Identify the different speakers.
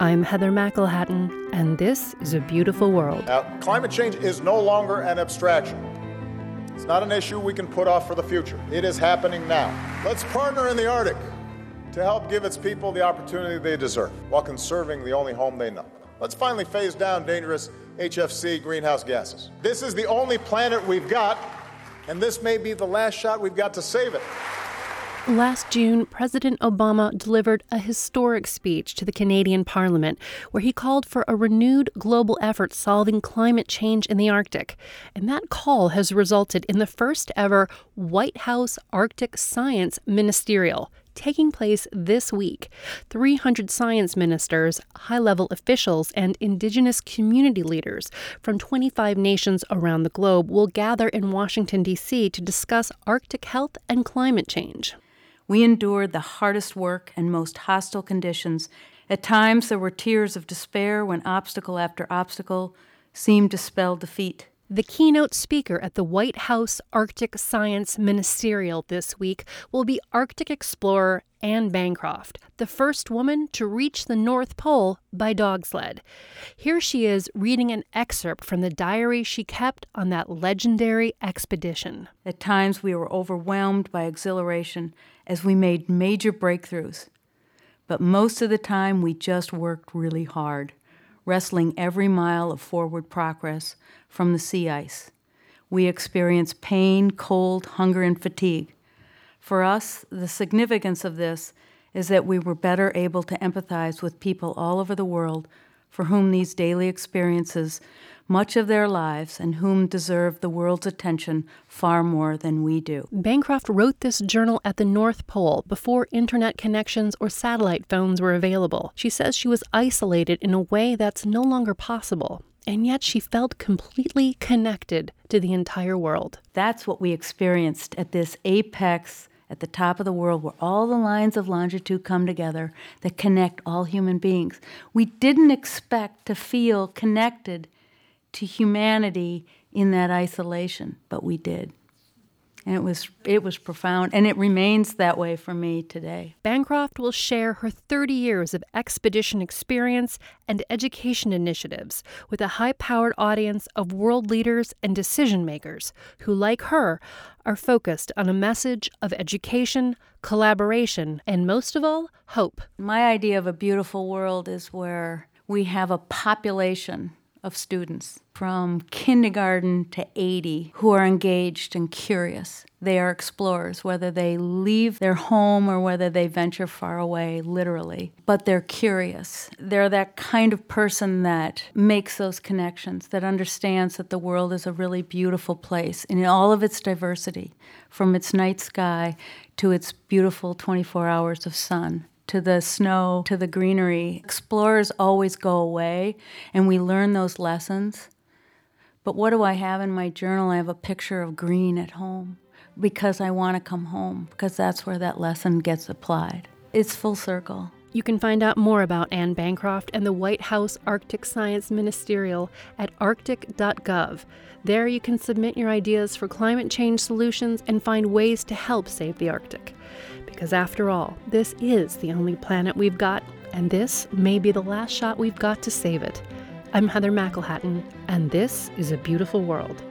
Speaker 1: I'm Heather McElhatton, and this is A Beautiful World.
Speaker 2: Now, climate change is no longer an abstraction. It's not an issue we can put off for the future. It is happening now. Let's partner in the Arctic to help give its people the opportunity they deserve while conserving the only home they know. Let's finally phase down dangerous HFC greenhouse gases. This is the only planet we've got, and this may be the last shot we've got to save it.
Speaker 1: Last June, President Obama delivered a historic speech to the Canadian Parliament where he called for a renewed global effort solving climate change in the Arctic. And that call has resulted in the first ever White House Arctic Science Ministerial taking place this week. 300 science ministers, high level officials, and indigenous community leaders from 25 nations around the globe will gather in Washington, D.C. to discuss Arctic health and climate change.
Speaker 3: We endured the hardest work and most hostile conditions. At times, there were tears of despair when obstacle after obstacle seemed to spell defeat.
Speaker 1: The keynote speaker at the White House Arctic Science Ministerial this week will be Arctic explorer Ann Bancroft, the first woman to reach the North Pole by dog sled. Here she is reading an excerpt from the diary she kept on that legendary expedition.
Speaker 3: At times, we were overwhelmed by exhilaration as we made major breakthroughs. But most of the time, we just worked really hard, wrestling every mile of forward progress from the sea ice. We experienced pain, cold, hunger, and fatigue. For us, the significance of this is that we were better able to empathize with people all over the world for whom these daily experiences much of their lives and whom deserve the world's attention far more than we do.
Speaker 1: Bancroft wrote this journal at the North Pole before internet connections or satellite phones were available. She says she was isolated in a way that's no longer possible. And yet she felt completely connected to the entire world.
Speaker 3: That's what we experienced at this apex at the top of the world where all the lines of longitude come together that connect all human beings. We didn't expect to feel connected to humanity in that isolation, but we did. And it was it was profound and it remains that way for me today.
Speaker 1: Bancroft will share her 30 years of expedition experience and education initiatives with a high-powered audience of world leaders and decision makers who like her are focused on a message of education, collaboration, and most of all, hope.
Speaker 3: My idea of a beautiful world is where we have a population of students from kindergarten to 80 who are engaged and curious. They are explorers, whether they leave their home or whether they venture far away, literally. But they're curious. They're that kind of person that makes those connections, that understands that the world is a really beautiful place in all of its diversity, from its night sky to its beautiful 24 hours of sun to the snow, to the greenery. Explorers always go away, and we learn those lessons. But what do I have in my journal? I have a picture of green at home because I want to come home, because that's where that lesson gets applied. It's full circle.
Speaker 1: You can find out more about Ann Bancroft and the White House Arctic Science Ministerial at arctic.gov. There you can submit your ideas for climate change solutions and find ways to help save the Arctic. Because after all, this is the only planet we've got, and this may be the last shot we've got to save it. I'm Heather McElhatton, and this is A Beautiful World.